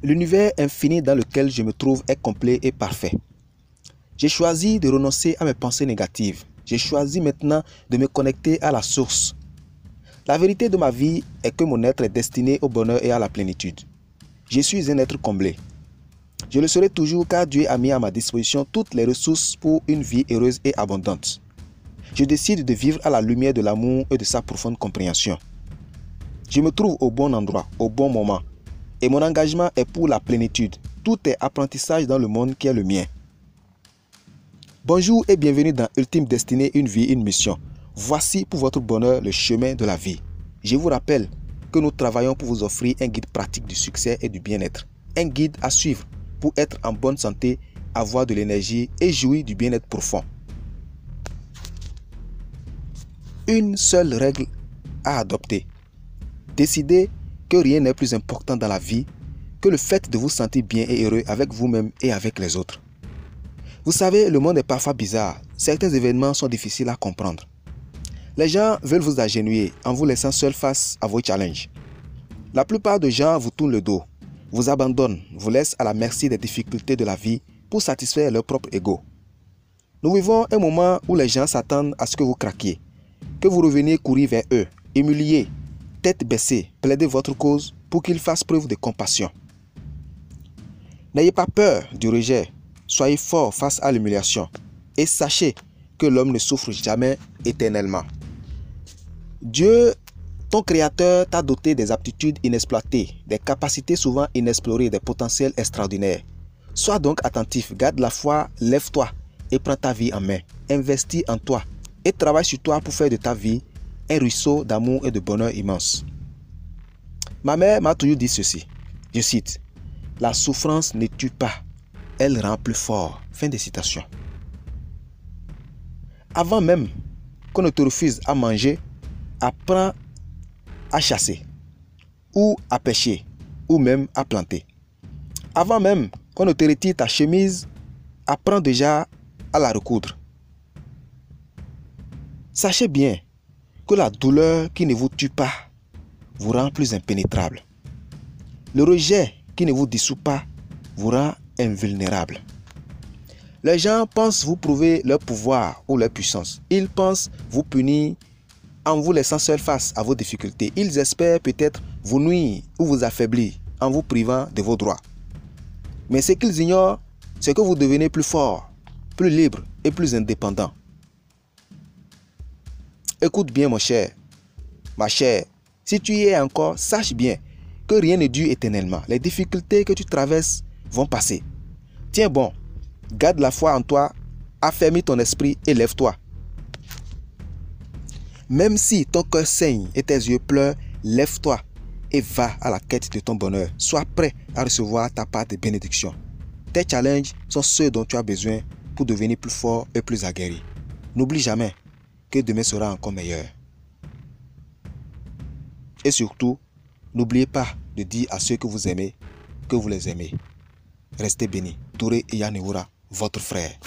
L'univers infini dans lequel je me trouve est complet et parfait. J'ai choisi de renoncer à mes pensées négatives. J'ai choisi maintenant de me connecter à la source. La vérité de ma vie est que mon être est destiné au bonheur et à la plénitude. Je suis un être comblé. Je le serai toujours car Dieu a mis à ma disposition toutes les ressources pour une vie heureuse et abondante. Je décide de vivre à la lumière de l'amour et de sa profonde compréhension. Je me trouve au bon endroit, au bon moment, et mon engagement est pour la plénitude. Tout est apprentissage dans le monde qui est le mien. Bonjour et bienvenue dans Ultime Destinée, une vie, une mission. Voici pour votre bonheur le chemin de la vie. Je vous rappelle que nous travaillons pour vous offrir un guide pratique du succès et du bien-être. Un guide à suivre pour être en bonne santé, avoir de l'énergie et jouir du bien-être profond. Une seule règle à adopter. Décidez que rien n'est plus important dans la vie que le fait de vous sentir bien et heureux avec vous-même et avec les autres. Vous savez, le monde est parfois bizarre. Certains événements sont difficiles à comprendre. Les gens veulent vous agenouiller en vous laissant seul face à vos challenges. La plupart des gens vous tournent le dos, vous abandonnent, vous laissent à la merci des difficultés de la vie pour satisfaire leur propre ego. Nous vivons un moment où les gens s'attendent à ce que vous craquiez, que vous reveniez courir vers eux, humiliés, tête baissée, plaidez votre cause pour qu'ils fassent preuve de compassion. N'ayez pas peur du rejet, soyez fort face à l'humiliation et sachez que l'homme ne souffre jamais éternellement. Dieu, ton Créateur, t'a doté des aptitudes inexploitées, des capacités souvent inexplorées, des potentiels extraordinaires. Sois donc attentif, garde la foi, lève-toi et prends ta vie en main. Investis en toi et travaille sur toi pour faire de ta vie un ruisseau d'amour et de bonheur immense. Ma mère m'a toujours dit ceci. Je cite La souffrance ne tue pas, elle rend plus fort. Fin de citation. Avant même qu'on ne te refuse à manger, apprends à chasser, ou à pêcher, ou même à planter. Avant même qu'on ne te retire ta chemise, apprends déjà à la recoudre. Sachez bien que la douleur qui ne vous tue pas vous rend plus impénétrable. Le rejet qui ne vous dissout pas vous rend invulnérable. Les gens pensent vous prouver leur pouvoir ou leur puissance. Ils pensent vous punir en vous laissant seul face à vos difficultés. Ils espèrent peut-être vous nuire ou vous affaiblir en vous privant de vos droits. Mais ce qu'ils ignorent, c'est que vous devenez plus fort, plus libre et plus indépendant. Écoute bien mon cher, ma chère, si tu y es encore, sache bien que rien ne dure éternellement. Les difficultés que tu traverses vont passer. Tiens bon, garde la foi en toi, affermis ton esprit et lève-toi. Même si ton cœur saigne et tes yeux pleurent, lève-toi et va à la quête de ton bonheur. Sois prêt à recevoir ta part de bénédiction. Tes challenges sont ceux dont tu as besoin pour devenir plus fort et plus aguerri. N'oublie jamais que demain sera encore meilleur. Et surtout, n'oubliez pas de dire à ceux que vous aimez que vous les aimez. Restez bénis. Touré Yanewura, votre frère.